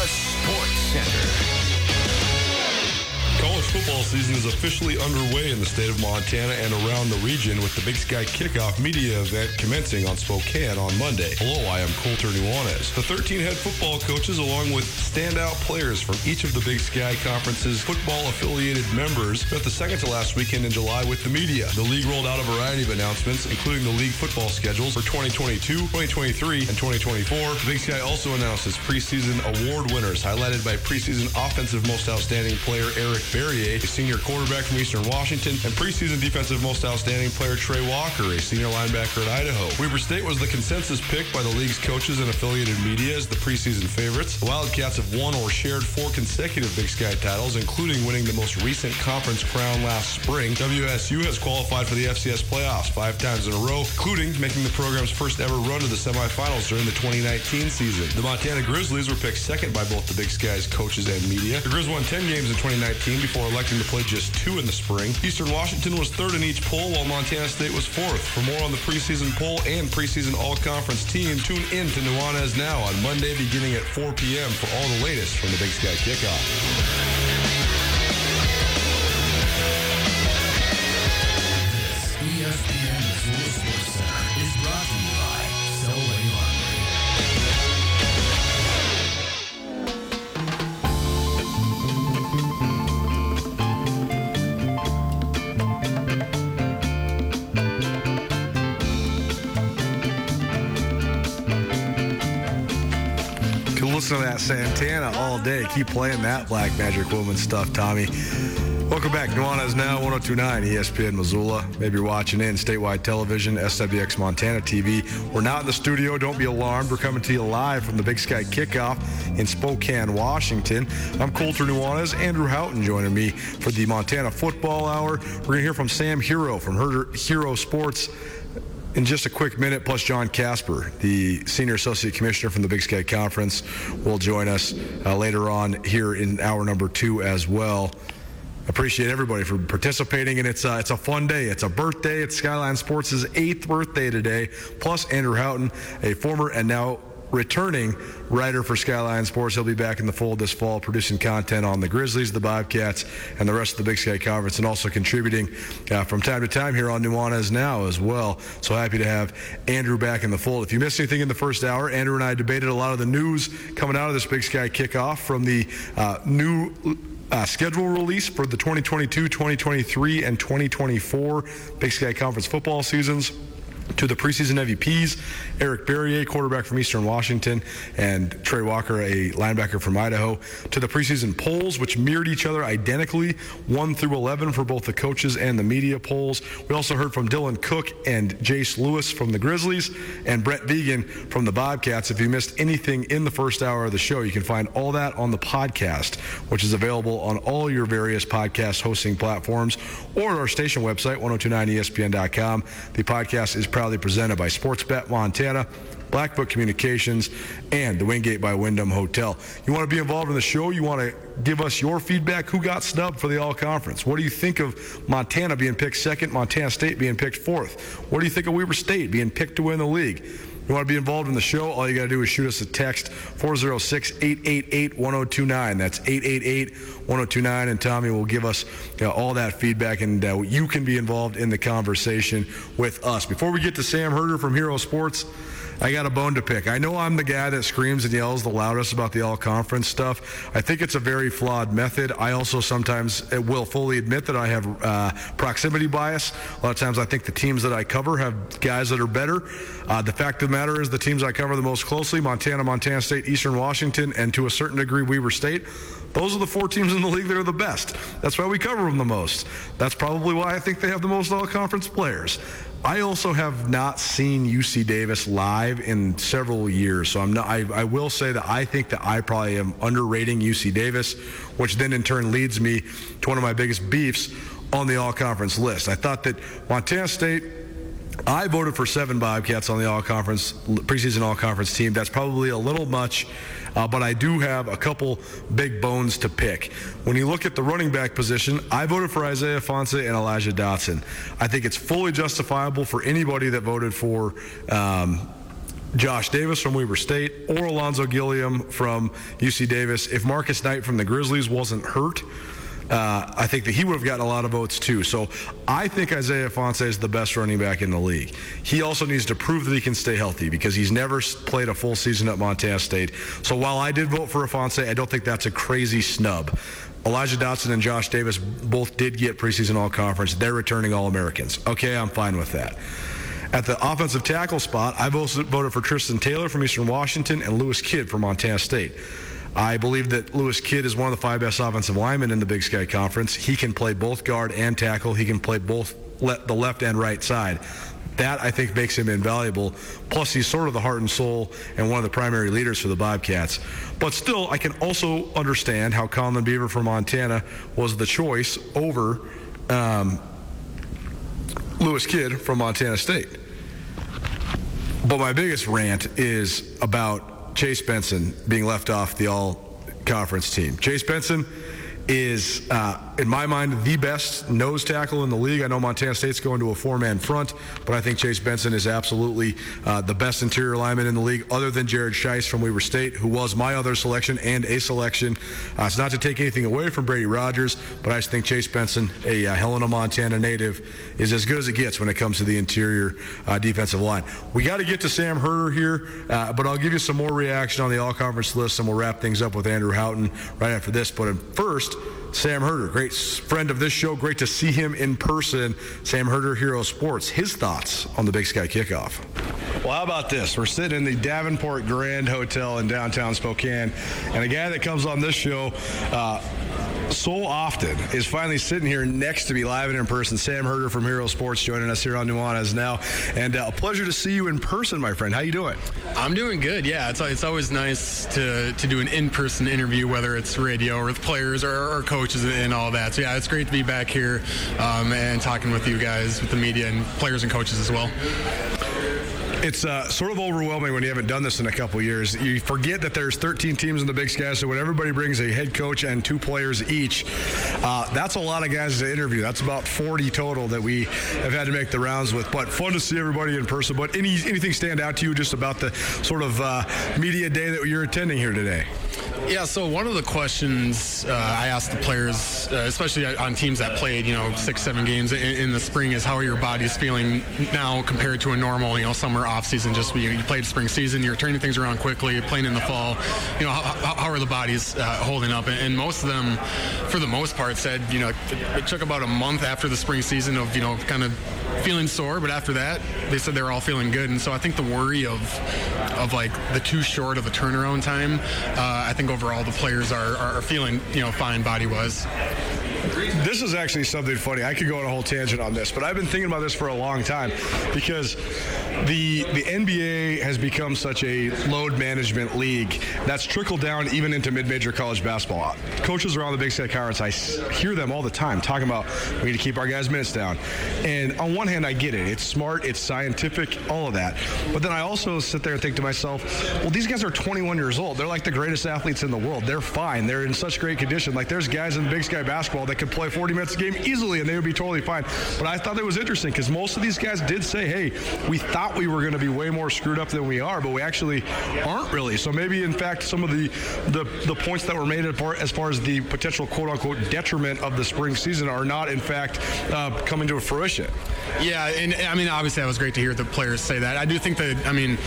Missoula season is officially underway in the state of Montana and around the region with the Big Sky Kickoff media event commencing on Spokane on Monday. Hello, I am Colter Nuanez. The 13 head football coaches, along with standout players from each of the Big Sky Conference's football affiliated members, spent the second to last weekend in July with the media. The league rolled out a variety of announcements, including the league football schedules for 2022, 2023, and 2024. The Big Sky also announced its preseason award winners, highlighted by preseason offensive most outstanding player Eric Barriere, a senior quarterback from Eastern Washington, and preseason defensive most outstanding player Tre Walker, a senior linebacker at Idaho. Weber State was the consensus pick by the league's coaches and affiliated media as the preseason favorites. The Wildcats have won or shared four consecutive Big Sky titles, including winning the most recent conference crown last spring. WSU has qualified for the FCS playoffs five times in a row, including making the program's first ever run to the semifinals during the 2019 season. The Montana Grizzlies were picked second by both the Big Sky's coaches and media. The Grizz won 10 games in 2019 before electing to play just two in the spring. Eastern Washington was third in each poll, while Montana State was fourth. For more on the preseason poll and preseason all-conference team, tune in to Nuanez now on Monday beginning at 4 p.m. for all the latest from the Big Sky Kickoff. Santana all day. Keep playing that Black Magic Woman stuff, Tommy. Welcome back. Nuanez now 1029 ESPN Missoula. Maybe you're watching in statewide television, SWX Montana TV. We're not in the studio. Don't be alarmed. We're coming to you live from the Big Sky Kickoff in Spokane, Washington. I'm Colter Nuanez. Andrew Houghton joining me for the Montana Football Hour. We're going to hear from Sam Hero from Hero Sports in just a quick minute, plus Jon Kasper, the Senior Associate Commissioner from the Big Sky Conference, will join us uh, later on here in hour number two as well. Appreciate everybody for participating, and it's uh, it's a fun day. It's a birthday. It's Skyline Sports' eighth birthday today. Plus Andrew Houghton, a former and now returning writer for Skyline Sports. He'll be back in the fold this fall, producing content on the Grizzlies, the Bobcats, and the rest of the Big Sky Conference, and also contributing uh, from time to time here on Nuanez Now as well. So happy to have Andrew back in the fold. If you missed anything in the first hour, Andrew and I debated a lot of the news coming out of this Big Sky kickoff from the uh, new uh, schedule release for the 2022, 2023, and 2024 Big Sky Conference football seasons. To the preseason MVPs, Eric Barriere, quarterback from Eastern Washington, and Tre Walker, a linebacker from Idaho, to the preseason polls, which mirrored each other identically, 1 through 11 for both the coaches and the media polls. We also heard from Dylan Cook and Jace Lewis from the Grizzlies, and Brett Vigen from the Bobcats. If you missed anything in the first hour of the show, you can find all that on the podcast, which is available on all your various podcast hosting platforms or our station website, 1029ESPN.com. The podcast is proudly presented by Sportsbet Montana. Blackfoot Communications, and the Wingate by Wyndham Hotel. You want to be involved in the show? You want to give us your feedback? Who got snubbed for the All Conference? What do you think of Montana being picked second, Montana State being picked fourth? What do you think of Weber State being picked to win the league? You want to be involved in the show? All you got to do is shoot us a text 406 888 1029. That's 888 1029. And Tommy will give us you know, all that feedback, and uh, you can be involved in the conversation with us. Before we get to Sam Herder from Hero Sports, I got a bone to pick. I know I'm the guy that screams and yells the loudest about the all conference stuff. I think it's a very flawed method. I also sometimes uh, will fully admit that I have uh, proximity bias. A lot of times I think the teams that I cover have guys that are better. Uh, the fact of the matter is the teams I cover the most closely Montana, Montana State, Eastern Washington, and to a certain degree Weber State. Those are the four teams in the league that are the best. That's why we cover them the most. That's probably why I think they have the most all conference players. I also have not seen UC Davis live in several years, so I'm not. I, I, will say that I think that I probably am underrating UC Davis, which then in turn leads me to one of my biggest beefs on the all-conference list. I thought that Montana State. I voted for seven Bobcats on the all-conference preseason all-conference team. That's probably a little much. Uh, but I do have a couple big bones to pick. When you look at the running back position, I voted for Isaiah Ifanse and Elijah Dotson. I think it's fully justifiable for anybody that voted for. Um, Josh Davis from Weber State or Ulonzo Gilliam from UC Davis. If Marcus Knight from the Grizzlies wasn't hurt, uh, I think that he would have gotten a lot of votes too. So I think Isaiah Ifanse is the best running back in the league. He also needs to prove that he can stay healthy because he's never played a full season at Montana State. So while I did vote for Ifanse, I don't think that's a crazy snub. Elijah Dotson and Josh Davis both did get preseason all conference. They're returning All Americans. Okay, I'm fine with that. At the offensive tackle spot, I voted for Tristan Taylor from Eastern Washington and Lewis Kidd from Montana State. I believe that Lewis Kidd is one of the five best offensive linemen in the Big Sky Conference. He can play both guard and tackle. He can play both le- the left and right side. That I think makes him invaluable. Plus, he's sort of the heart and soul and one of the primary leaders for the Bobcats. But still, I can also understand how Conlan Beaver from Montana was the choice over um, Lewis Kidd from Montana State. But my biggest rant is about Chase Benson being left off the all conference team. Chase Benson is, uh, in my mind, the best nose tackle in the league. I know Montana State's going to a four-man front, but I think Chase Benson is absolutely uh, the best interior lineman in the league, other than Jared Schiess from Weber State, who was my other selection and a selection. Uh, it's not to take anything away from Brady Rogers, but I just think Chase Benson, a uh, Helena, Montana native, is as good as it gets when it comes to the interior uh, defensive line. We got to get to Sam Herder here, uh, but I'll give you some more reaction on the all-conference list, and we'll wrap things up with Andrew Houghton right after this. But first, Sam Herder, great friend of this show. Great to see him in person. Sam Herder, Hero Sports. His thoughts on the Big Sky kickoff. Well, how about this? We're sitting in the Davenport Grand Hotel in downtown Spokane, and a guy that comes on this show uh, so often is finally sitting here next to me live and in person. Sam Herder from Hero Sports joining us here on Nuanez now, and uh, a pleasure to see you in person, my friend. How you doing? I'm doing good. Yeah, it's it's always nice to to do an in-person interview, whether it's radio or with players or, or coaches and all that. So yeah, it's great to be back here um, and talking with you guys, with the media and players and coaches as well. It's uh, sort of overwhelming when you haven't done this in a couple years. You forget that there's 13 teams in the Big Sky, so when everybody brings a head coach and two players each, uh, that's a lot of guys to interview. That's about 40 total that we have had to make the rounds with. But fun to see everybody in person. But any anything stand out to you just about the sort of uh, media day that you're attending here today? Yeah, so one of the questions uh, I asked the players, uh, especially on teams that played, you know, six, seven games in, in, the spring, is how are your bodies feeling now compared to a normal, you know, summer off season? Just you, you played spring season, you're turning things around quickly, playing in the fall. You know, how, how are the bodies uh, holding up? And most of them, for the most part, said, you know, it, it took about a month after the spring season of, you know, kind of feeling sore, but after that, they said they were all feeling good. And so I think the worry of of like the too short of a turnaround time, uh, I think overall the players are, are feeling you know fine body wise. This is actually something funny. I could go on a whole tangent on this, but I've been thinking about this for a long time because the the NBA has become such a load management league that's trickled down even into mid-major college basketball. Coaches around the Big Sky Conference, I hear them all the time talking about we need to keep our guys' minutes down. And on one hand, I get it. It's smart, it's scientific, all of that. But then I also sit there and think to myself, well, these guys are 21 years old. They're like the greatest athletes in the world. They're fine. They're in such great condition. Like there's guys in Big Sky basketball that could play 40 minutes a game easily and they would be totally fine. But I thought it was interesting because most of these guys did say, hey, we thought we were going to be way more screwed up than we are, but we actually aren't really. So maybe, in fact, some of the the, the points that were made as far as the potential quote unquote detriment of the spring season are not, in fact, uh, coming to fruition. Yeah, and I mean, obviously, that was great to hear the players say that. I do think that, I mean,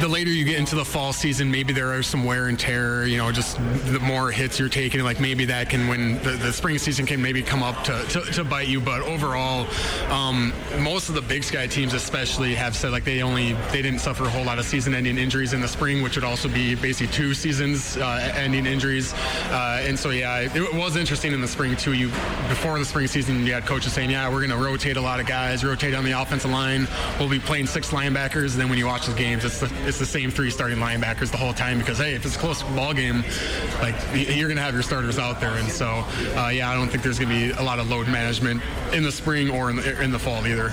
the later you get into the fall season, maybe there are some wear and tear, you know, just the more hits you're taking, like maybe that can, when the, the spring season can maybe come up to, to, to bite you. But overall, um, most of the Big Sky teams, especially, have said like they only they didn't suffer a whole lot of season-ending injuries in the spring, which would also be basically two seasons-ending uh, injuries. Uh, and so, yeah, it, it, was interesting in the spring too. You before the spring season, you had coaches saying, "Yeah, we're going to rotate a lot of guys, rotate on the offensive line. We'll be playing six linebackers." And then when you watch the games, it's the, it's the same three starting linebackers the whole time because hey, if it's a close ball game, like you're going to have your starters out there. And so, uh, yeah, I don't think there's going to be a lot of load management in the spring or in the, in the fall either.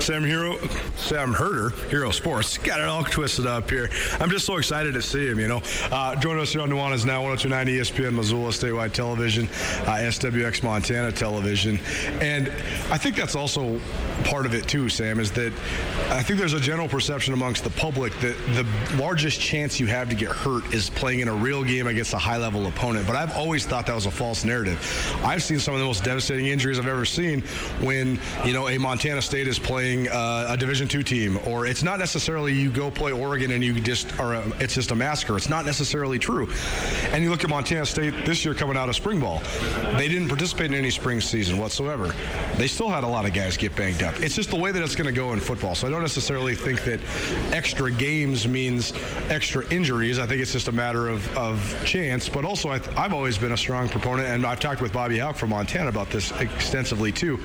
Sam Hero, Sam Herder, Hero Sports, got it all twisted up here. I'm just so excited to see him. You know, uh, joining us here on Nuanez now 102.9 ESPN Missoula Statewide Television, uh, SWX Montana Television, and I think that's also part of it too. Sam is that I think there's a general perception amongst the public that the largest chance you have to get hurt is playing in a real game against a high-level opponent. But I've always thought that was a false narrative. I've seen some of the most devastating injuries I've ever seen when you know a Montana State is playing playing uh, a Division two team, or it's not necessarily you go play Oregon and you just are. A, it's just a massacre. It's not necessarily true. And you look at Montana State this year coming out of spring ball, they didn't participate in any spring season whatsoever. They still had a lot of guys get banged up. It's just the way that it's going to go in football. So I don't necessarily think that extra games means extra injuries. I think it's just a matter of, of chance. But also, I have always been a strong proponent, and I've talked with Bobby Hauck from Montana about this extensively too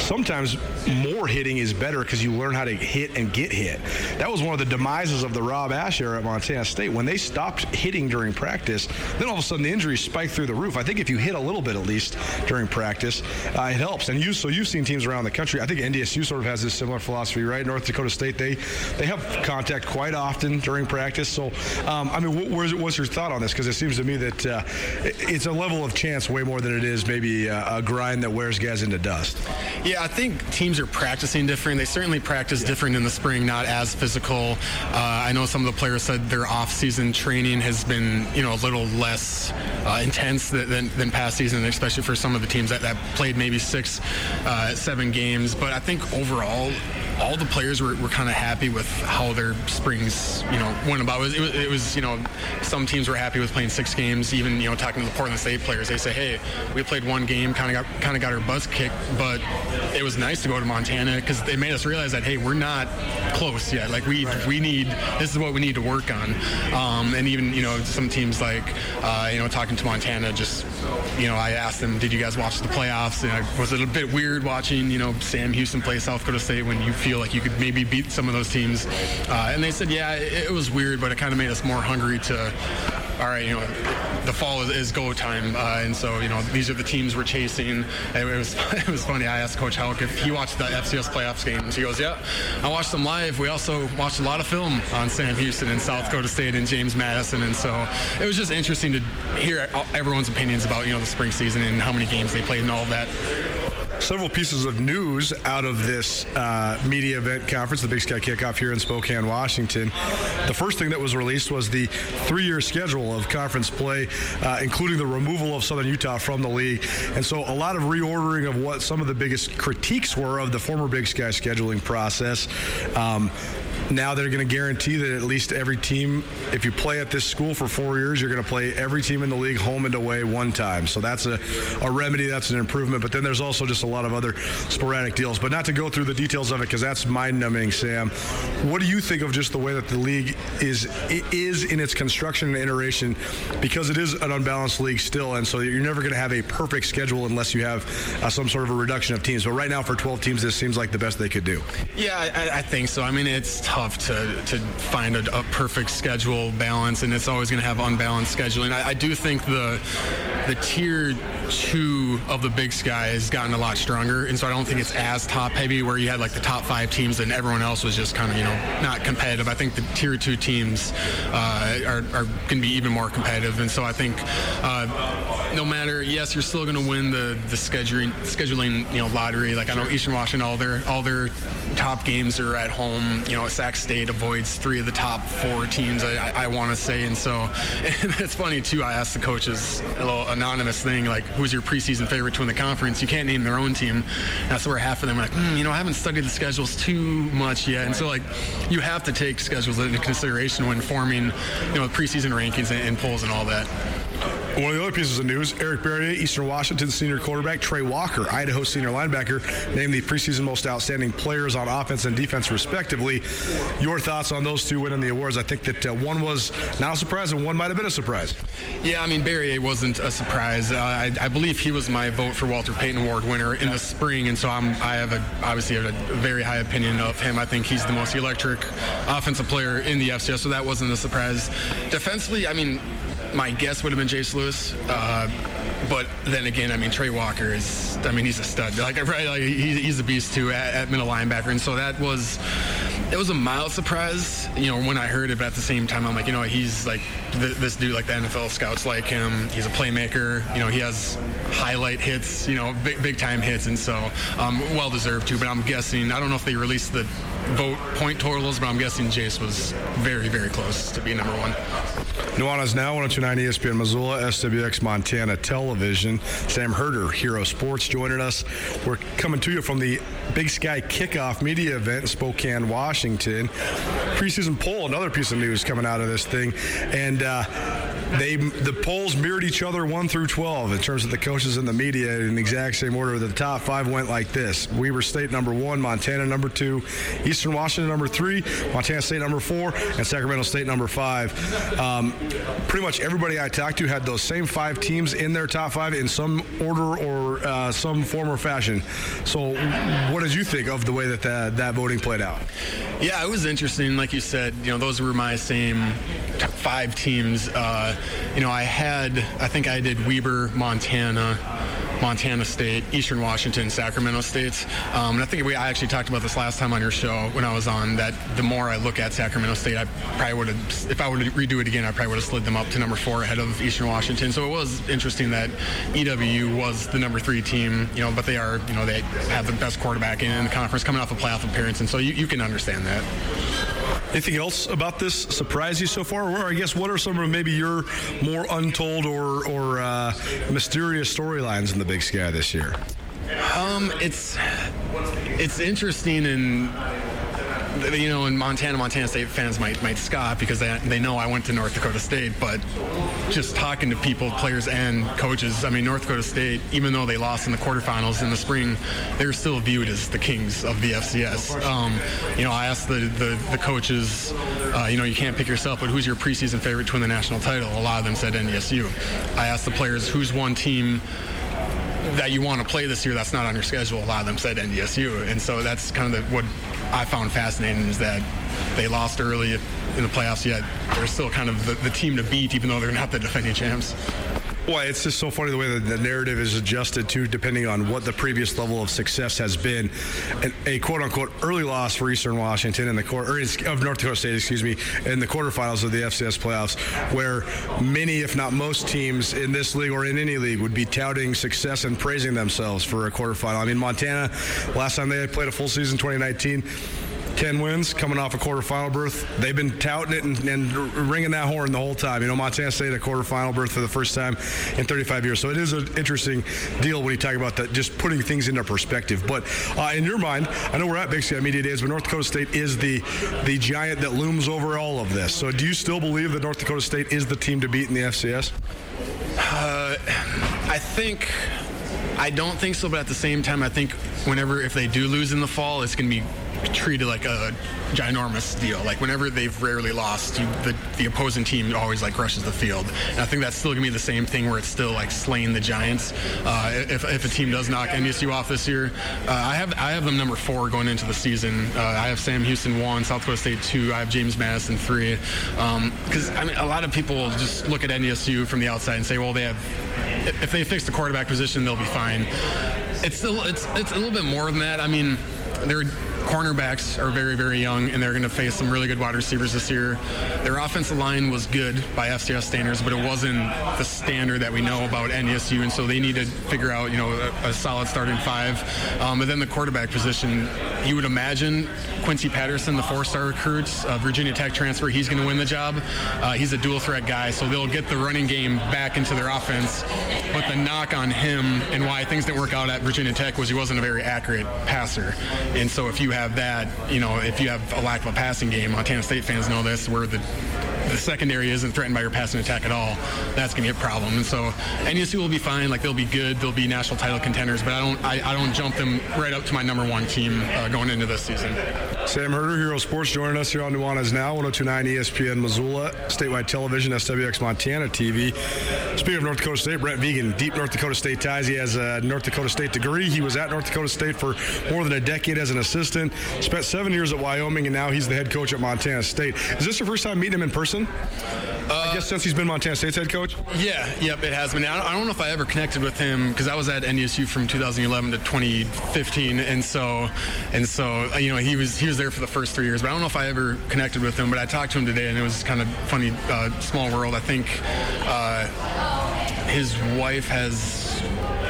sometimes more hitting is better because you learn how to hit and get hit. That was one of the demises of the Rob Ash era at Montana State. When they stopped hitting during practice, then all of a sudden the injuries spiked through the roof. I think if you hit a little bit at least during practice, uh, it helps. And you, so you've seen teams around the country. I think NDSU sort of has this similar philosophy, right? North Dakota State, they they have contact quite often during practice. So, um, I mean, what, what's your thought on this? Because it seems to me that uh, it's a level of chance way more than it is maybe a grind that wears guys into dust. Yeah, I think teams are practicing different. They certainly practice yeah. different in the spring, not as physical. Uh, I know some of the players said their off-season training has been, you know, a little less uh, intense than, than, than, past season, especially for some of the teams that, that played maybe six, uh, seven games. But I think overall, all the players were, were kind of happy with how their springs, you know, went about. It was, it was, it was, you know, some teams were happy with playing six games. Even, you know, talking to the Portland State players, they say, hey, we played one game, kind of got kind of got our butts kicked, but it was nice to go to Montana because they made us realize that hey, we're not close yet. Like we right. we need this is what we need to work on. Um, and even you know some teams like uh, you know talking to Montana, just you know I asked them, did you guys watch the playoffs? And I, was it a bit weird watching you know Sam Houston play South Dakota State when you feel like you could maybe beat some of those teams? Uh, and they said, yeah, it, it was weird, but it kind of made us more hungry to all right, you know, the fall is, is go time, uh, and so you know these are the teams we're chasing. And it was it was funny. I asked Coach Hauck if he watched the FCS playoffs game. She goes, "Yeah, I watched them live. We also watched a lot of film on Sam Houston and South Dakota State and James Madison, and so it was just interesting to hear everyone's opinions about you know the spring season and how many games they played and all of that." Several pieces of news out of this uh, media event conference, the Big Sky Kickoff here in Spokane, Washington. The first thing that was released was the three-year schedule of conference play, uh, including the removal of Southern Utah from the league, and so a lot of reordering of what some of the biggest critiques were of the former Big Sky scheduling process. Um, now they're going to guarantee that at least every team, if you play at this school for four years, you're going to play every team in the league home and away one time. So that's a, a remedy, that's an improvement. But then there's also just a lot of other sporadic deals. But not to go through the details of it because that's mind numbing, Sam. What do you think of just the way that the league is is in its construction and iteration because it is an unbalanced league still, and so you're never going to have a perfect schedule unless you have uh, some sort of a reduction of teams. But right now, for 12 teams, this seems like the best they could do. Yeah, I, I think so. I mean, it's tough to, to find a, a perfect schedule balance, and it's always going to have unbalanced scheduling. I, I do think the the tier two of the Big Sky has gotten a lot stronger, and so I don't think it's as top heavy where you had like the top five teams and everyone else was just kind of you know not competitive. I think the tier two teams uh, are, are going to be even more competitive, and so I think uh, no matter yes, you're still going to win the the scheduling scheduling you know lottery. Like I know Eastern Washington, all their all their top games are at home. You know, Sac State avoids three of the top four teams. I, I, I want to say, and so and it's funny too. I asked the coaches a little anonymous thing like, "Who's your preseason favorite to win the conference?" You can't name their own team. That's where half of them are like, mm, you know, I haven't studied the schedules too much yet, and so like, you have to take schedules into consideration when forming, you know, preseason rankings and, and polls and all that. One of the other pieces of news, Eric Barriere, Eastern Washington senior quarterback, Tre Walker, Idaho senior linebacker, named the preseason most outstanding players on offense and defense, respectively. Your thoughts on those two winning the awards? I think that uh, one was not a surprise and one might have been a surprise. Yeah, I mean, Barriere wasn't a surprise. Uh, I, I, believe he was my vote for Walter Payton Award winner in the spring, and so I'm, I have a, obviously a very high opinion of him. I think he's the most electric offensive player in the FCS, so that wasn't a surprise. Defensively, I mean, my guess would have been Jace Lewis. Uh, but then again, I mean, Tre Walker is, I mean, he's a stud. Like, right, like, he's a beast too at, at, middle linebacker. And so that was, it was a mild surprise, you know, when I heard it. But at the same time, I'm like, you know, he's like th- this dude, like the NFL scouts like him. He's a playmaker. You know, he has highlight hits, you know, big, big time hits. And so, um, well deserved too. But I'm guessing, I don't know if they released the vote point totals, but I'm guessing Jace was very, very close to being number one. Nuanez now 1029 ESPN Missoula, SWX Montana Television. Sam Herder, Hero Sports, joining us. We're coming to you from the Big Sky Kickoff Media Event in Spokane, Washington. Preseason poll, another piece of news coming out of this thing, and. Uh, they the polls mirrored each other one through twelve in terms of the coaches and the media in the exact same order. The top five went like this: Weber State number one, Montana number two, Eastern Washington number three, Montana State number four, and Sacramento State number five. Um, pretty much everybody I talked to had those same five teams in their top five in some order or uh, some form or fashion. So, what did you think of the way that that, that voting played out? Yeah, it was interesting. Like you said, you know, those were my same five teams. Uh, you know, I had, I think I did Weber, Montana, Montana State, Eastern Washington, Sacramento State. Um, and I think we I actually talked about this last time on your show when I was on that the more I look at Sacramento State, I probably would have, if I to redo it again, I probably would have slid them up to number four ahead of Eastern Washington. So it was interesting that EWU was the number three team, you know, but they are, you know, they have the best quarterback in the conference coming off a playoff appearance. And so you, you can understand that. Anything else about this surprise you so far? Or I guess what are some of maybe your more untold or, or uh, mysterious storylines in the Big Sky this year? Um, it's it's interesting and you know, in Montana, Montana State fans might might scoff because they, they know I went to North Dakota State, but just talking to people, players and coaches, I mean, North Dakota State, even though they lost in the quarterfinals in the spring, they're still viewed as the kings of the FCS. Um, you know, I asked the, the, the coaches, uh, you know, you can't pick yourself, but who's your preseason favorite to win the national title? A lot of them said NDSU. I asked the players, who's one team that you want to play this year that's not on your schedule. A lot of them said NDSU, and so that's kind of the, what I found fascinating is that they lost early in the playoffs, yet they're still kind of the, the team to beat, even though they're not the defending champs. Well, it's just so funny the way that the narrative is adjusted to depending on what the previous level of success has been. And a quote unquote early loss for Eastern Washington in the quarter of North Dakota State, excuse me, in the quarterfinals of the FCS playoffs, where many, if not most teams in this league or in any league would be touting success and praising themselves for a quarterfinal. I mean, Montana, last time they played a full season, 2019. 10 wins coming off a quarterfinal berth. They've been touting it and, and, ringing that horn the whole time. You know, Montana State a quarterfinal berth for the first time in 35 years. So it is an interesting deal when you talk about that, just putting things into perspective. But uh, in your mind, I know we're at Big Sky Media Days, but North Dakota State is the the giant that looms over all of this. So do you still believe that North Dakota State is the team to beat in the FCS? Uh, I think. I don't think so, but at the same time, I think whenever if they do lose in the fall, it's going to be treated like a ginormous deal. Like whenever they've rarely lost, you, the, the opposing team always like rushes the field. And I think that's still gonna be the same thing where it's still like slaying the Giants. Uh, if, if a team does knock NDSU off this year, uh, I have I have them number four going into the season. Uh, I have Sam Houston one, South Dakota State two. I have James Madison three. Because um, I mean, a lot of people just look at NDSU from the outside and say, well, they have if they fix the quarterback position, they'll be fine. It's still it's it's a little bit more than that. I mean, they're cornerbacks are very, very young, and they're going to face some really good wide receivers this year. Their offensive line was good by FCS standards, but it wasn't the standard that we know about NDSU, and so they need to figure out, you know, a, a solid starting five. Um, and then the quarterback position, you would imagine Quincy Patterson, the four-star recruit, uh, Virginia Tech transfer, he's going to win the job. Uh, he's a dual threat guy, so they'll get the running game back into their offense. But the knock on him and why things didn't work out at Virginia Tech was he wasn't a very accurate passer. And so if you have that, you know, if you have a lack of a passing game, Montana State fans know this, We're the the secondary isn't threatened by your passing attack at all, that's going to be a problem. And so NDSU will be fine. Like they'll be good. They'll be national title contenders. But I don't I, I don't jump them right up to my number one team uh, going into this season. Sam Herder, Hero Sports, joining us here on Nuanez Now, 1029 ESPN Missoula, statewide television, SWX Montana TV. Speaking of North Dakota State, Brent Vigen, deep North Dakota State ties. He has a North Dakota State degree. He was at North Dakota State for more than a decade as an assistant, spent seven years at Wyoming, and now he's the head coach at Montana State. Is this your first time meeting him in person? Uh, I guess since he's been Montana State's head coach? Yeah, yep, it has been. I don't, I don't know if I ever connected with him because I was at NDSU from 2011 to 2015, and so, and so, you know, he was he was there for the first three years. But I don't know if I ever connected with him. But I talked to him today, and it was kind of funny. Uh, small world. I think uh, his wife has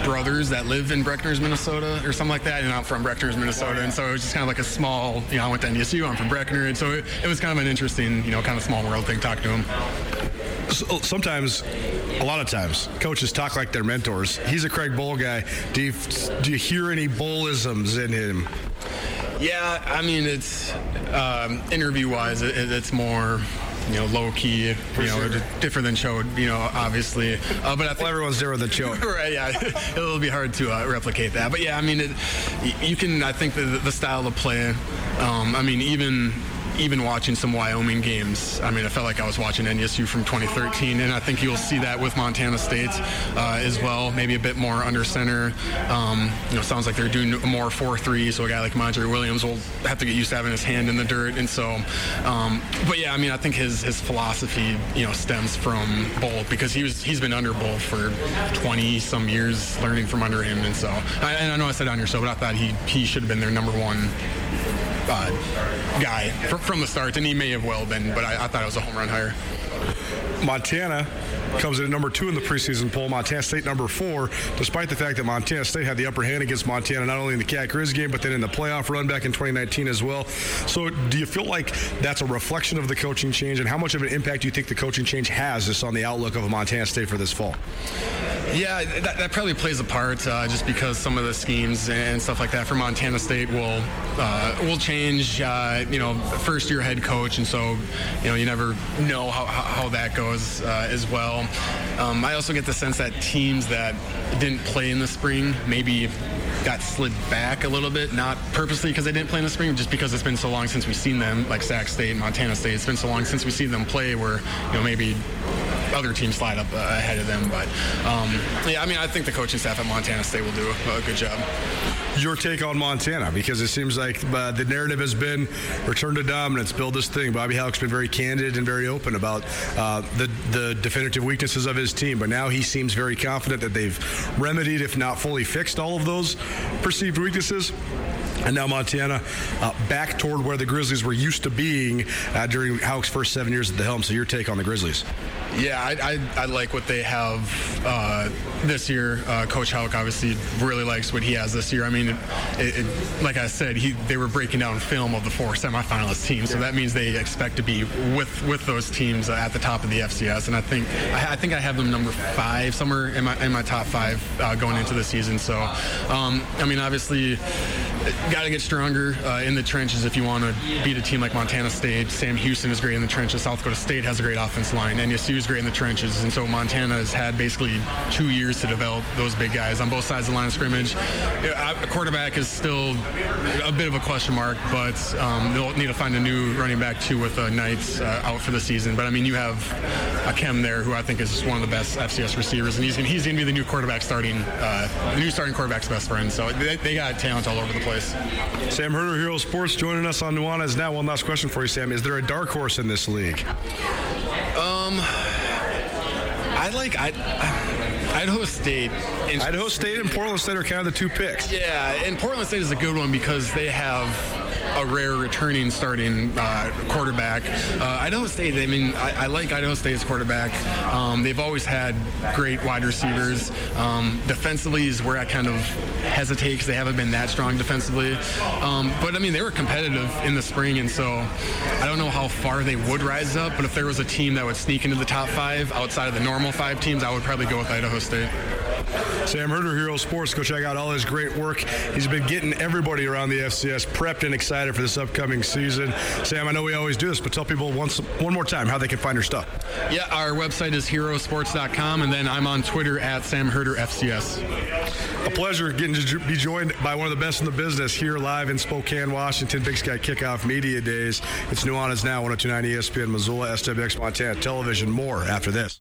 brothers that live in Breckners, Minnesota, or something like that. And I'm from Breckners, Minnesota, and so it was just kind of like a small. You know, I went to NDSU. I'm from Breckner, and so it, it was kind of an interesting, you know, kind of small world thing. Talking to him. So, sometimes, a lot of times, coaches talk like they're mentors. He's a Craig Bohl guy. Do you do you hear any Bohlisms in him? Yeah, I mean, it's um, interview-wise, it, it's more you know, low key, you know, sure. different than Choate, you know, obviously. Uh, but I think well, everyone's different than Choate. right, yeah. It'll be hard to uh, replicate that. But yeah, I mean, it, you can, I think the, the style of play, um, I mean, even even watching some Wyoming games, I mean, I felt like I was watching NDSU from 2013, and I think you'll see that with Montana State uh, as well. Maybe a bit more under center. Um, you know, sounds like they're doing more 4-3, so a guy like Montre Williams will have to get used to having his hand in the dirt, and so. Um, but yeah, I mean, I think his his philosophy, you know, stems from Bohl because he was he's been under Bohl for 20 some years, learning from under him, and so. I, and I know I said on your show, but I thought he he should have been their number one uh, guy fr- from the start, and he may have well been, but I, I thought it was a home run hire. Montana comes in at number two in the preseason poll. Montana State number four, despite the fact that Montana State had the upper hand against Montana not only in the Cat Grizz game but then in the playoff run back in 2019 as well. So, do you feel like that's a reflection of the coaching change, and how much of an impact do you think the coaching change has just on the outlook of Montana State for this fall? Yeah, that, that probably plays a part uh, just because some of the schemes and stuff like that for Montana State will uh, will change. Uh, you know, first year head coach, and so you know you never know how, how that goes uh, as well. Um, I also get the sense that teams that didn't play in the spring maybe got slid back a little bit, not purposely because they didn't play in the spring, just because it's been so long since we've seen them, like Sac State Montana State. It's been so long since we've seen them play where, you know, maybe other teams slide up uh, ahead of them. But um, yeah, I mean, I think the coaching staff at Montana State will do a good job. Your take on Montana, because it seems like uh, the narrative has been return to dominance, build this thing. Bobby Hauck's been very candid and very open about uh, the the definitive weaknesses of his team, but now he seems very confident that they've remedied, if not fully fixed, all of those perceived weaknesses. And now Montana uh, back toward where the Grizzlies were used to being uh, during Hauck's first seven years at the helm. So your take on the Grizzlies? Yeah, I, I, I like what they have uh, this year. Uh, Coach Hauck obviously really likes what he has this year. I mean, it, it, like I said, he they were breaking down film of the four semifinalist teams, so that means they expect to be with with those teams at the top of the FCS. And I think I, I think I have them number five somewhere in my in my top five uh, going into the season. So, um, I mean, obviously, got to get stronger uh, in the trenches if you want to beat a team like Montana State. Sam Houston is great in the trenches. South Dakota State has a great offense line. NSU is great in the trenches, and so Montana has had basically two years to develop those big guys on both sides of the line of scrimmage. A quarterback is still a bit of a question mark, but um, they'll need to find a new running back too with uh, Knights uh, out for the season. But I mean, you have Akem there who I think is one of the best FCS receivers, and he's gonna, he's going to be the new quarterback starting, uh, the new starting quarterback's best friend. So they, they got talent all over the place. Sam Herder, Hero Sports, joining us on Nuanez now. One last question for you, Sam. Is there a dark horse in this league? Um, I like I, Idaho State. And, Idaho State and Portland State are kind of the two picks. Yeah, and Portland State is a good one because they have a rare returning starting uh, quarterback. Uh, Idaho State, I mean, I, I, like Idaho State's quarterback. Um, they've always had great wide receivers. Um, defensively is where I kind of hesitate because they haven't been that strong defensively. Um, but I mean, they were competitive in the spring, and so I don't know how far they would rise up. But if there was a team that would sneak into the top five outside of the normal five teams, I would probably go with Idaho State. Sam Herder, Hero Sports. Go check out all his great work. He's been getting everybody around the FCS prepped and excited for this upcoming season. Sam, I know we always do this, but tell people once one more time how they can find your stuff. Yeah, our website is herosports.com, and then I'm on Twitter at Sam Herder FCS. A pleasure getting to be joined by one of the best in the business here live in Spokane, Washington. Big Sky Kickoff Media Days. It's Nuanez Now, 1029 ESPN, Missoula, SWX Montana Television. More after this.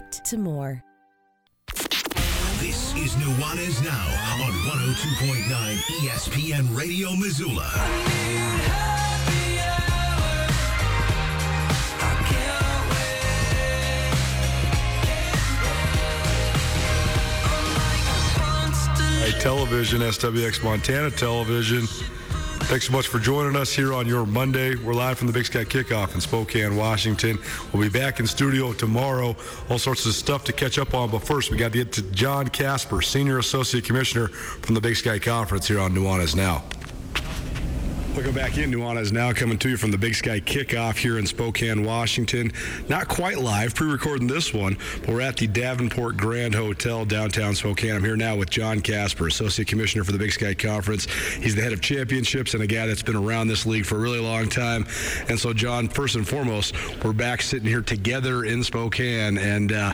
to more. This is Nuanez Now on 102.9 ESPN Radio Missoula. A television, SWX Montana Television. Thanks so much for joining us here on your Monday. We're live from the Big Sky Kickoff in Spokane, Washington. We'll be back in studio tomorrow. All sorts of stuff to catch up on. But first, we got to get to Jon Kasper, Senior Associate Commissioner from the Big Sky Conference here on Nuanez Now. Welcome back in. Nuanez now coming to you from the Big Sky Kickoff here in Spokane, Washington. Not quite live, pre-recording this one, but we're at the Davenport Grand Hotel downtown Spokane. I'm here now with Jon Kasper, Associate Commissioner for the Big Sky Conference. He's the head of championships and a guy that's been around this league for a really long time. And so, John, first and foremost, we're back sitting here together in Spokane, and uh,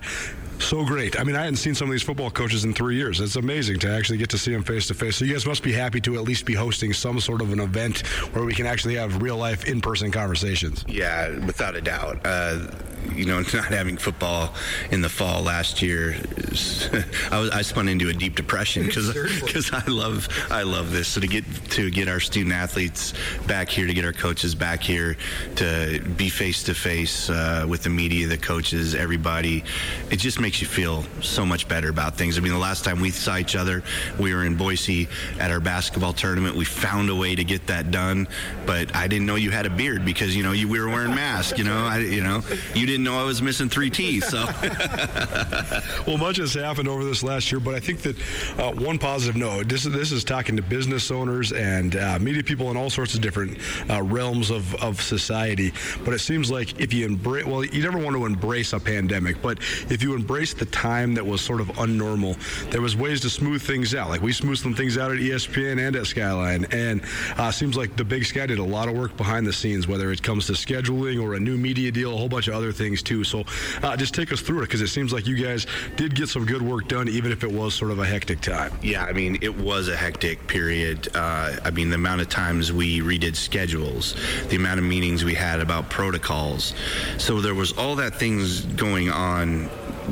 so great. I mean, I hadn't seen some of these football coaches in three years. It's amazing to actually get to see them face to face. So you guys must be happy to at least be hosting some sort of an event where we can actually have real life, in person conversations. Yeah, without a doubt. Uh, you know, not having football in the fall last year, I, was, I spun into a deep depression because because I love I love this. So to get to get our student athletes back here, to get our coaches back here, to be face to face with the media, the coaches, everybody, it just makes you feel so much better about things. I mean, the last time we saw each other, we were in Boise at our basketball tournament. We found a way to get that done, but I didn't know you had a beard because you know you we were wearing masks. You know, I you know you didn't know I was missing three T's. So well, much has happened over this last year, but I think that uh, one positive note this is this is talking to business owners and uh, media people in all sorts of different uh, realms of, of society. But it seems like if you embrace, well, you never want to embrace a pandemic, but if you embrace the time that was sort of unnormal, there was ways to smooth things out. Like we smoothed some things out at ESPN and at Skyline, and uh, seems like the Big Sky did a lot of work behind the scenes, whether it comes to scheduling or a new media deal, a whole bunch of other things too. So uh, just take us through it because it seems like you guys did get some good work done, even if it was sort of a hectic time. Yeah, I mean, it was a hectic period. Uh, I mean, the amount of times we redid schedules, the amount of meetings we had about protocols. So there was all that things going on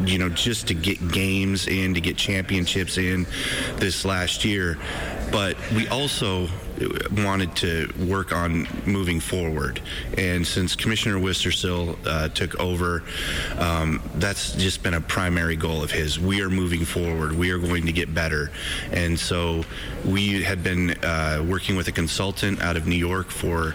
you know, just to get games in, to get championships in this last year. But we also wanted to work on moving forward. And since Commissioner Wistrcill uh, took over, um, that's just been a primary goal of his. We are moving forward. We are going to get better. And so we had been uh, working with a consultant out of New York for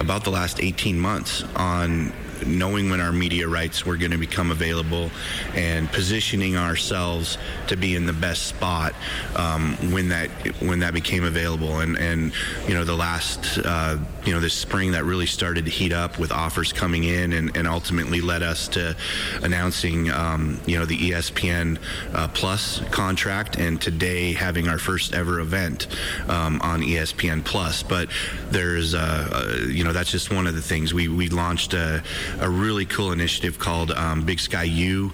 about the last 18 months on knowing when our media rights were going to become available and positioning ourselves to be in the best spot um, when that when that became available. And and you know the last uh, you know this spring that really started to heat up with offers coming in and, and ultimately led us to announcing um, you know the ESPN uh, Plus contract and today having our first ever event um, on ESPN Plus. But there's uh, uh, you know that's just one of the things. We we launched a, a really cool initiative called um, Big Sky U.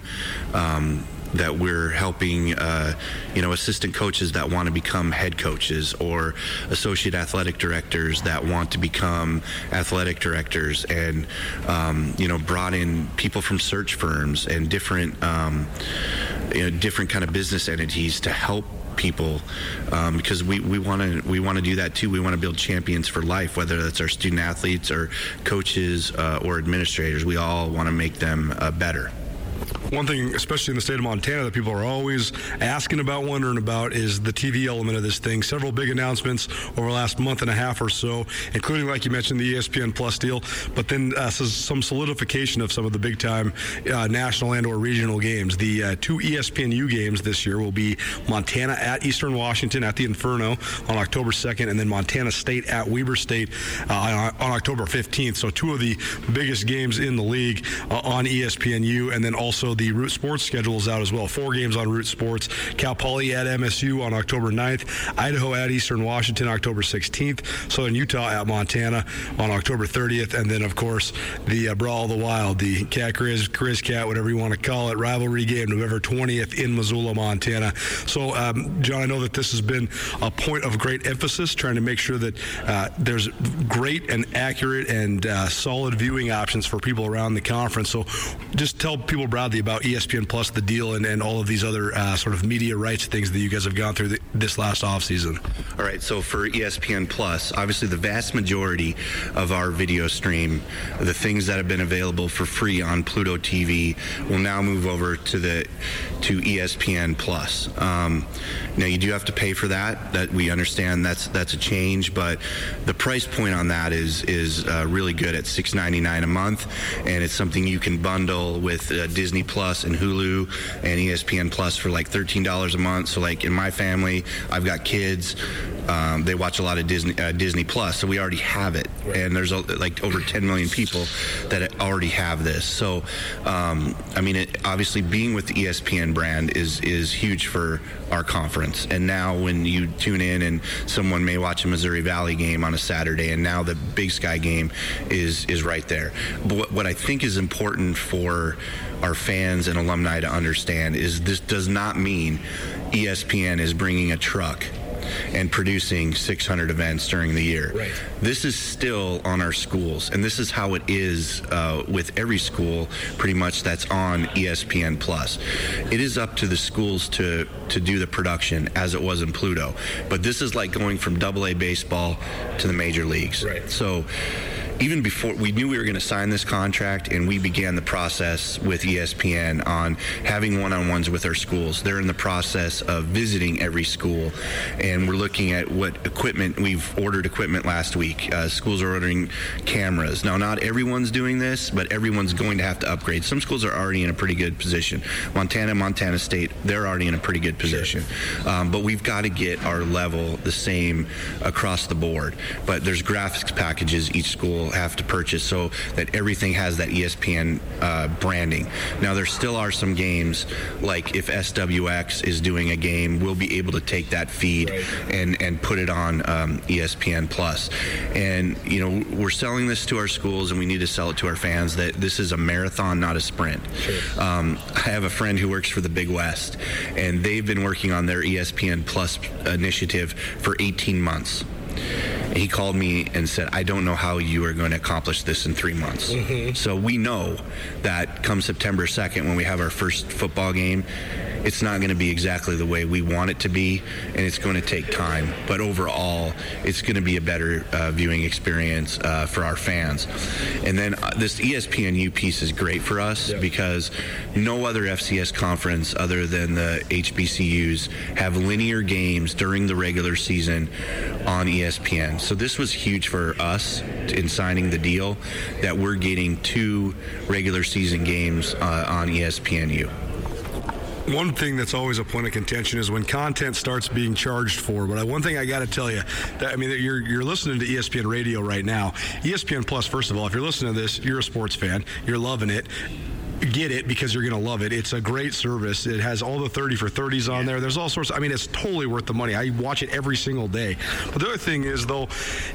Um, that we're helping, uh, you know, assistant coaches that want to become head coaches or associate athletic directors that want to become athletic directors, and um, you know, brought in people from search firms and different, um, you know, different kind of business entities to help people um, because we want to we want to do that too. We want to build champions for life, whether that's our student athletes or coaches uh, or administrators. We all want to make them uh, better. One thing, especially in the state of Montana, that people are always asking about, wondering about, is the TV element of this thing. Several big announcements over the last month and a half or so, including, like you mentioned, the ESPN Plus deal, but then uh, some solidification of some of the big time uh, national and or regional games. The uh, two ESPNU games this year will be Montana at Eastern Washington at the Inferno on October 2nd, and then Montana State at Weber State uh, on, on, October 15th. So two of the biggest games in the league uh, on ESPNU, and then also the Root Sports schedule is out as well. Four games on Root Sports. Cal Poly at MSU on October 9th. Idaho at Eastern Washington October 16th. Southern Utah at Montana on October 30th. And then, of course, the uh, Brawl of the Wild, the Cat Grizz, Grizz Cat, whatever you want to call it, rivalry game November 20th in Missoula, Montana. So, um, Jon, I know that this has been a point of great emphasis, trying to make sure that uh, there's great and accurate and uh, solid viewing options for people around the conference. So, just tell people broadly about ESPN Plus, the deal, and, and all of these other uh, sort of media rights things that you guys have gone through the, this last offseason? All right, so for ESPN Plus, obviously the vast majority of our video stream, the things that have been available for free on Pluto TV, will now move over to the to ESPN Plus. Um, now you do have to pay for that. That we understand that's that's a change, but the price point on that is is uh, really good at $6.99 a month, and it's something you can bundle with uh, Disney Plus and Hulu and ESPN Plus for like $13 a month. So like in my family, I've got kids. Um, they watch a lot of Disney uh, Disney Plus, so we already have it, right. and there's a, like over 10 million people that already have this. So, um, I mean, it, obviously, being with the ESPN brand is is huge for our conference. And now, when you tune in, and someone may watch a Missouri Valley game on a Saturday, and now the Big Sky game is is right there. But what I think is important for our fans and alumni to understand is this does not mean ESPN is bringing a truck and producing 600 events during the year. Right. This is still on our schools, and this is how it is uh, with every school, pretty much that's on ESPN Plus. It is up to the schools to to do the production as it was in Pluto, but this is like going from Double A baseball to the major leagues. Right. So even before we knew we were going to sign this contract and we began the process with ESPN on having one-on-ones with our schools. They're in the process of visiting every school and we're looking at what equipment we've ordered equipment last week. Uh, schools are ordering cameras. Now not everyone's doing this, but everyone's going to have to upgrade. Some schools are already in a pretty good position. Montana, Montana State, they're already in a pretty good position. Um, but we've got to get our level the same across the board. But there's graphics packages each school have to purchase so that everything has that ESPN uh, branding. Now there still are some games like if SWX is doing a game, we'll be able to take that feed and and put it on um, ESPN Plus. And you know we're selling this to our schools, and we need to sell it to our fans that this is a marathon, not a sprint. Um, I have a friend who works for the Big West, and they've been working on their ESPN Plus initiative for 18 months. He called me and said, I don't know how you are going to accomplish this in three months. Mm-hmm. So we know that come September 2nd, when we have our first football game, it's not going to be exactly the way we want it to be, and it's going to take time. But overall, it's going to be a better uh, viewing experience uh, for our fans. And then uh, this ESPNU piece is great for us because no other FCS conference other than the HBCUs have linear games during the regular season on ESPN. So this was huge for us in signing the deal that we're getting two regular season games uh, on ESPNU. One thing that's always a point of contention is when content starts being charged for. But one thing I got to tell you, that, I mean, you're you're listening to ESPN Radio right now. ESPN Plus, first of all, if you're listening to this, you're a sports fan, you're loving it. Get it because you're going to love it. It's a great service. It has all the 30 for 30s on there. There's all sorts. I mean, it's totally worth the money. I watch it every single day. But the other thing is, though,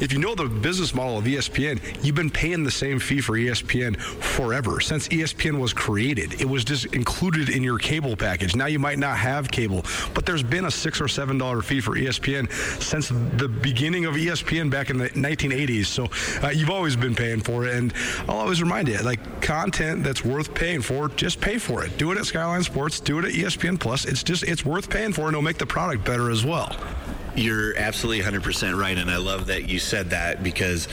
if you know the business model of ESPN, you've been paying the same fee for ESPN forever since ESPN was created. It was just included in your cable package. Now you might not have cable, but there's been a six or seven dollar fee for ESPN since the beginning of ESPN back in the 1980s. So uh, you've always been paying for it, and I'll always remind you, like content that's worth paying for, just pay for it. Do it at Skyline Sports. Do it at ESPN Plus. It's just it's worth paying for, and it'll make the product better as well. You're absolutely 100% right, and I love that you said that because,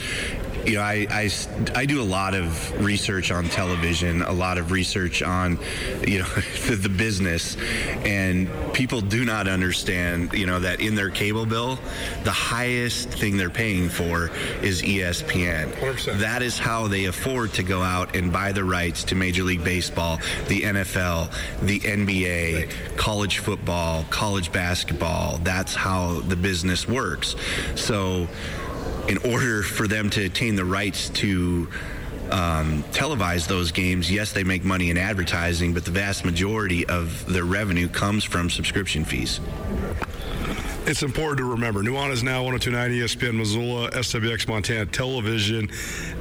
you know, I, I, I do a lot of research on television, a lot of research on, you know, the, the business, and people do not understand, you know, that in their cable bill, the highest thing they're paying for is ESPN. 100%. That is how they afford to go out and buy the rights to Major League Baseball, the NFL, the NBA, college football, college basketball. That's how the business works. So, in order for them to attain the rights to um, televise those games, yes, they make money in advertising, but the vast majority of their revenue comes from subscription fees. It's important to remember. Nuanez now 1029 ESPN Missoula, SWX Montana Television.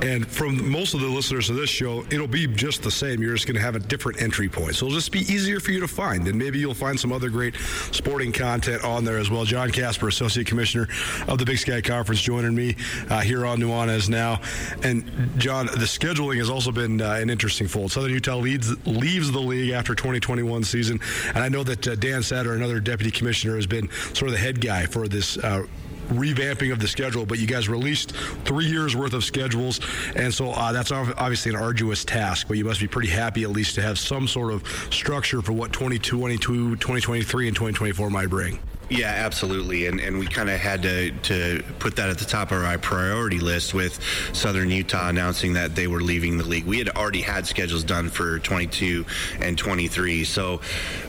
And from most of the listeners of this show, it'll be just the same. You're just going to have a different entry point. So it'll just be easier for you to find. And maybe you'll find some other great sporting content on there as well. Jon Kasper, Associate Commissioner of the Big Sky Conference, joining me uh, here on Nuanez now. And Jon, the scheduling has also been uh, an interesting fold. Southern Utah leads, leaves the league after 2021 season. And I know that uh, Dan Satter, another deputy commissioner, has been sort of the head guy for this. Uh, revamping of the schedule, but you guys released three years worth of schedules, and so uh, that's obviously an arduous task. But you must be pretty happy at least to have some sort of structure for what 2022, 2023, and 2024 might bring. Yeah, absolutely, and and we kind of had to to put that at the top of our priority list with Southern Utah announcing that they were leaving the league. We had already had schedules done for 22 and 23, so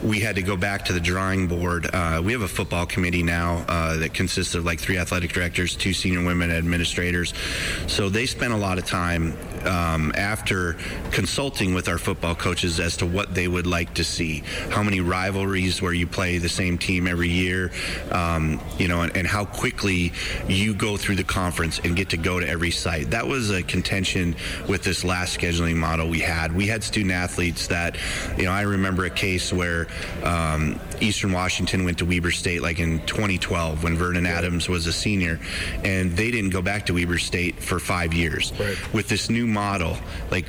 we had to go back to the drawing board. Uh, we have a football committee now uh, that consists of like three athletic directors, two senior women administrators. So they spent a lot of time um, after consulting with our football coaches as to what they would like to see. How many rivalries where you play the same team every year, um, you know, and, and how quickly you go through the conference and get to go to every site. That was a contention with this last scheduling model we had. We had student athletes that, you know, I remember a case where um, Eastern Washington went to Weber State like in 2012 when Vernon Adams was a senior, and they didn't go back to Weber State for five years. With this new model, like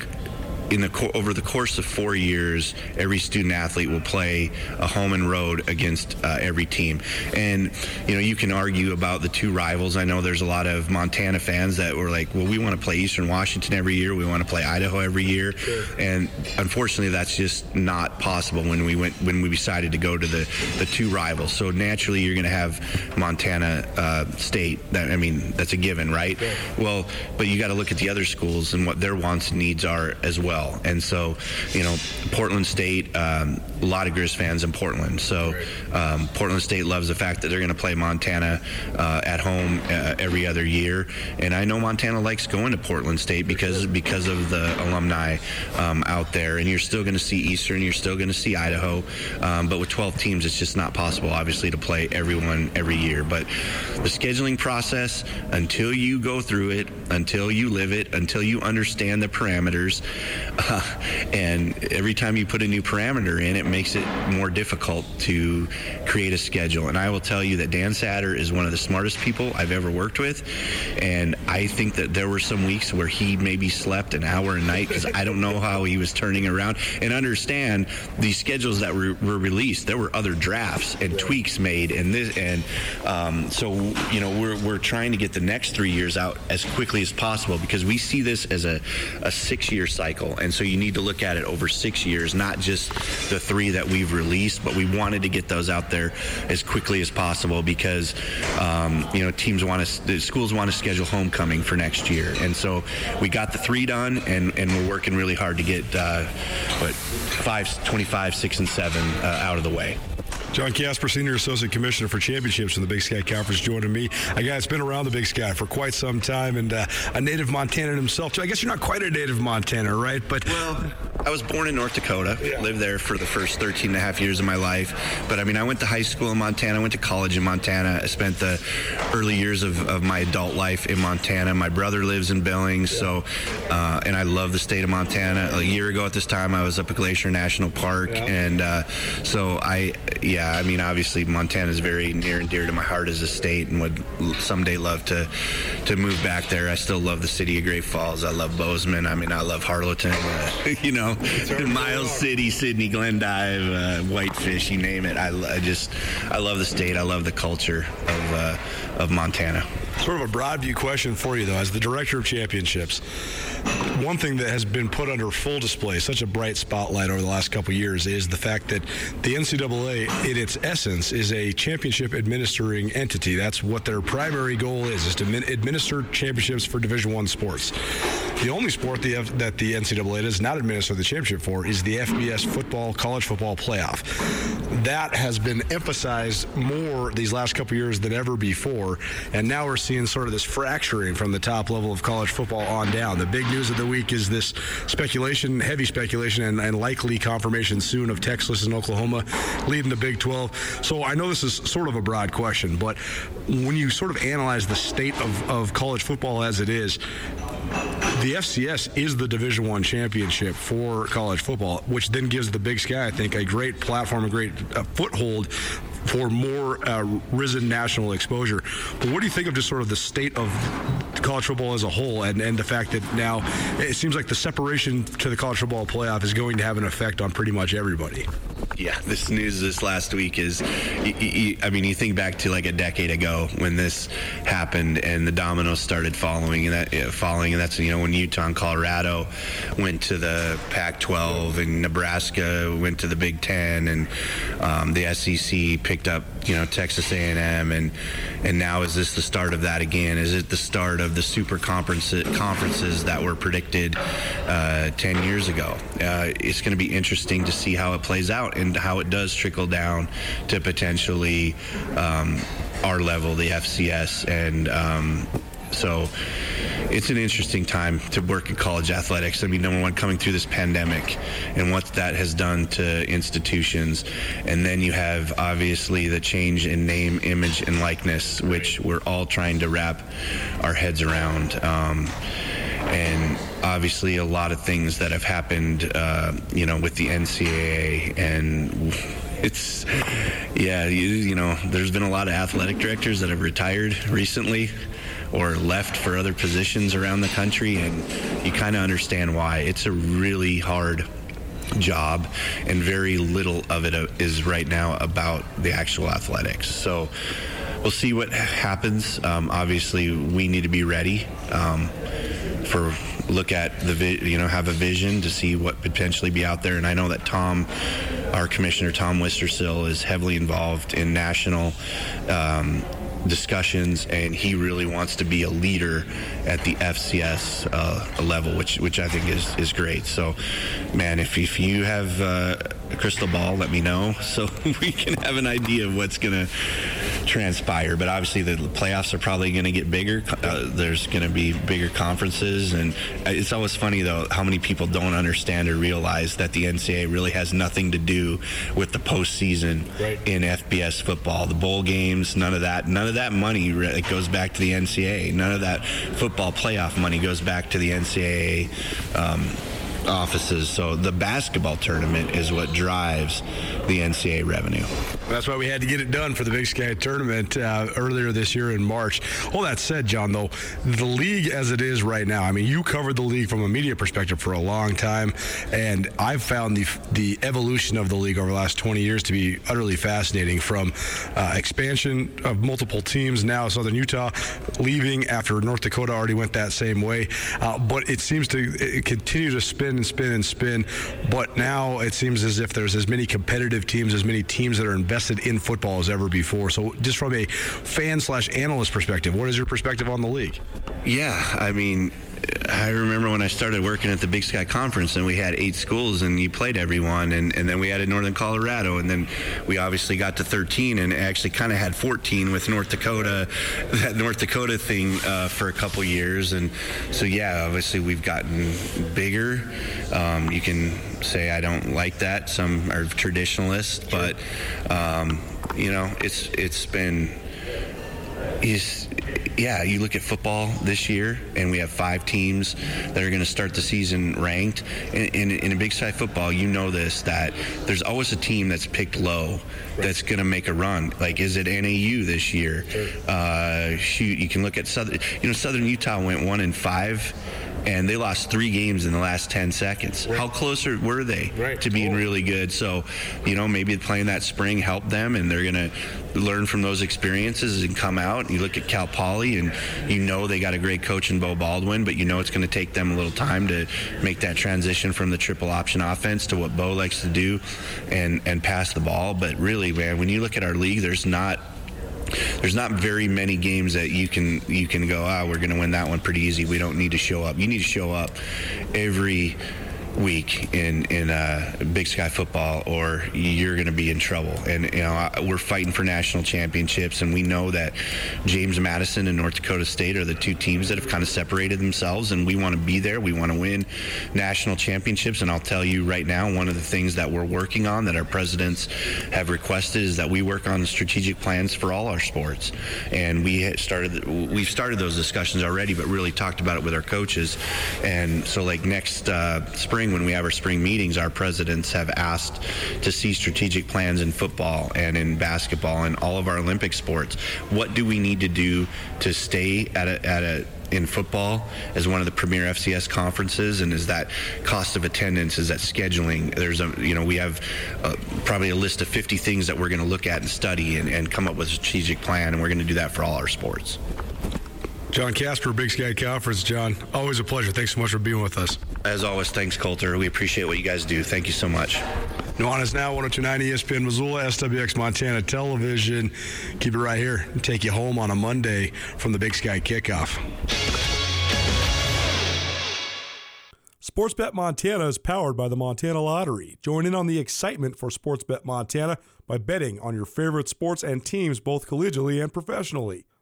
in the over the course of four years, every student athlete will play a home and road against uh, every team. And you know, you can argue about the two rivals. I know there's a lot of Montana fans that were like, "Well, we want to play Eastern Washington every year. We want to play Idaho every year." And unfortunately, that's just not possible when we went when we decided to go to the the two rivals. So naturally, you're going to have Montana uh, State. That I mean, that's a given, right? Well, but you got to look at the other schools and what their wants and needs are as well. And so, you know, Portland State, um, a lot of Grizz fans in Portland. So um, Portland State loves the fact that they're going to play Montana uh, at home uh, every other year. And I know Montana likes going to Portland State because because of the alumni um, out there. And you're still going to see Eastern, you're still going to see Idaho. Um, but with 12 teams, it's just not possible, obviously, to play everyone every year. But the scheduling process, until you go through it, until you live it, until you understand the parameters, uh, and every time you put a new parameter in, it makes it more difficult to create a schedule. And I will tell you that Dan Satter is one of the smartest people I've ever worked with. And I think that there were some weeks where he maybe slept an hour a night because I don't know how he was turning around. And understand these schedules that were, were released, there were other drafts and tweaks made. And this, and um, so, you know, we're, we're trying to get the next three years out as quickly as possible because we see this as a, a six year cycle. And so you need to look at it over six years, not just the three that we've released, but we wanted to get those out there as quickly as possible because, um, you know, teams want to, schools want to schedule homecoming for next year. And so we got the three done and, and we're working really hard to get, uh, what, five, 25, six, and seven uh, out of the way. Jon Kasper, Senior Associate Commissioner for Championships from the Big Sky Conference, joining me. A guy that's been around the Big Sky for quite some time and uh, a native Montanan himself. too. I guess you're not quite a native Montana, right? But well, I was born in North Dakota. Lived there for the first 13 and a half years of my life. But I mean, I went to high school in Montana. I went to college in Montana. I spent the early years of, of my adult life in Montana. My brother lives in Billings, so uh, and I love the state of Montana. A year ago at this time, I was up at Glacier National Park, and uh, so I, yeah, I mean, obviously Montana is very near and dear to my heart as a state, and would someday love to to move back there. I still love the city of Great Falls. I love Bozeman. I mean, I love Harlowton. Uh, you know, Miles City, Sydney, Glendive, uh, Whitefish, you name it. I, I just, I love the state. I love the culture of uh, of Montana. Sort of a broad view question for you, though, as the director of championships. One thing that has been put under full display, such a bright spotlight over the last couple years, is the fact that the NCAA, in its essence, is a championship administering entity. That's what their primary goal is: is to administer championships for Division One sports. The only sport the that the NCAA does not administer the championship for is the FBS football, college football playoff. That has been emphasized more these last couple years than ever before, and now we're seeing sort of this fracturing from the top level of college football on down. The big news of the week is this speculation, heavy speculation, and, and likely confirmation soon of Texas and Oklahoma leading the Big 12. So I know this is sort of a broad question, but when you sort of analyze the state of, of college football as it is, the FCS is the Division One championship for college football, which then gives the Big Sky, I think, a great platform, a great uh, foothold for more uh, risen national exposure. But what do you think of just sort of the state of college football as a whole, and, and the fact that now it seems like the separation to the college football playoff is going to have an effect on pretty much everybody? Yeah, this news this last week is, y- y- y- I mean, you think back to like a decade ago when this happened and the dominoes started following and that uh, following, and that's you know when Utah and Colorado went to the Pac-12 and Nebraska went to the Big Ten and um, the SEC picked up you know Texas A&M and and now is this the start of that again? Is it the start of the super conference conferences that were predicted uh, 10 years ago? Uh, it's going to be interesting to see how it plays out and how it does trickle down to potentially um, our level, the FCS, and um, so it's an interesting time to work in college athletics. I mean, number one, coming through this pandemic and what that has done to institutions. And then you have obviously the change in name, image, and likeness, which we're all trying to wrap our heads around. Um, and obviously a lot of things that have happened, uh, you know, with the NCAA and it's yeah you, you know there's been a lot of athletic directors that have retired recently or left for other positions around the country, and you kind of understand why. It's a really hard job, and very little of it uh, right now about the actual athletics. So we'll see what happens. Um, obviously, we need to be ready um, for look at the vi- you know have a vision to see what potentially be out there. And I know that Tom, our commissioner Tom Wistrcill, is heavily involved in national. Um, discussions and he really wants to be a leader at the FCS uh, level which which I think is is great. So man if, if you have uh, a crystal ball let me know so we can have an idea of what's to transpire but obviously the playoffs are probably going to get bigger. Uh, there's going to be bigger conferences and it's always funny though how many people don't understand or realize that the NCAA really has nothing to do with the postseason Right. in FBS football. The bowl games none of that none of that money re- it goes back to the NCAA none of that football playoff money goes back to the NCAA um, offices so the basketball tournament is what drives the NCAA revenue That's why we had to get it done for the Big Sky tournament uh, earlier this year in March. All that said, Jon, though, the league as it is right now, I mean, you covered the league from a media perspective for a long time, and I've found the the evolution of the league over the last 20 years to be utterly fascinating from uh, expansion of multiple teams, now Southern Utah leaving after North Dakota already went that same way. Uh, but it seems to continue to spin and spin and spin. But now it seems as if there's as many competitive teams, as many teams that are invested in football as ever before. So, just from a fan slash analyst perspective, what is your perspective on the league? Yeah, I mean, I remember when I started working at the Big Sky Conference and we had eight schools and you played everyone and, and then we added Northern Colorado and then we obviously got to 13 and actually kind of had 14 with North Dakota, that North Dakota thing uh, for a couple years and so yeah, obviously we've gotten bigger. Um, you can say I don't like that. Some are traditionalists, but um, you know, it's it's been is yeah you look at football this year and we have five teams that are going to start the season ranked. In, in, in a Big Sky football you know this that there's always a team that's picked low that's going to make a run. Like is it NAU this year? Uh, shoot you can look at southern you know southern Utah went one and five and they lost three games in the last 10 seconds. How closer were they Right. to being oh. really good? So, you know, maybe playing that spring helped them and they're going to learn from those experiences and come out. You look at Cal Poly and you know they got a great coach in Beau Baldwin, but you know it's going to take them a little time to make that transition from the triple option offense to what Beau likes to do and, and pass the ball. But really, man, when you look at our league, there's not there's not very many games that you can you can go ah we're going to win that one pretty easy. We don't need to show up. You need to show up every week in in uh, Big Sky football, or you're going to be in trouble. And you know I- we're fighting for national championships, and we know that James Madison and North Dakota State are the two teams that have kind of separated themselves, and we want to be there. We want to win national championships. And I'll tell you right now, one of the things that we're working on that our presidents have requested is that we work on strategic plans for all our sports, and we started we've started those discussions already, but really talked about it with our coaches. And so, like next uh, spring, when we have our spring meetings, our presidents have asked to see strategic plans in football and in basketball and all of our Olympic sports. What do we need to do to stay at a, at a in football as one of the premier FCS conferences, and is that cost of attendance? Is that scheduling? There's a you know we have uh, probably a list of 50 things that we're going to look at and study and, and come up with a strategic plan, and we're going to do that for all our sports. Jon Kasper, Big Sky Conference. Jon, always a pleasure. Thanks so much for being with us. As always, thanks Colter. We appreciate what you guys do. Thank you so much. Nuanez now 1029 ESPN Missoula, SWX Montana Television. Keep it right here and take you home on a Monday from the Big Sky Kickoff. Sportsbet Montana is powered by the Montana Lottery. Join in on the excitement for Sportsbet Montana by betting on your favorite sports and teams both collegially and professionally.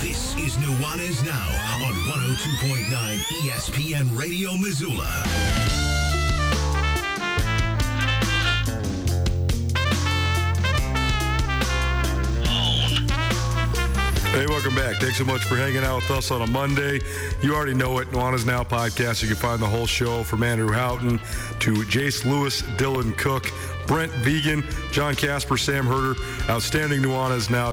This is Nuanez Now on 102.9 ESPN Radio Missoula. Hey, welcome back. Thanks so much for hanging out with us on a Monday. You already know it. Nuanez Now podcast. You can find the whole show from Andrew Houghton to Jace Lewis, Dylan Cook, Brent Vigen, Jon Kasper, Sam Herder. Outstanding Nuanez Now.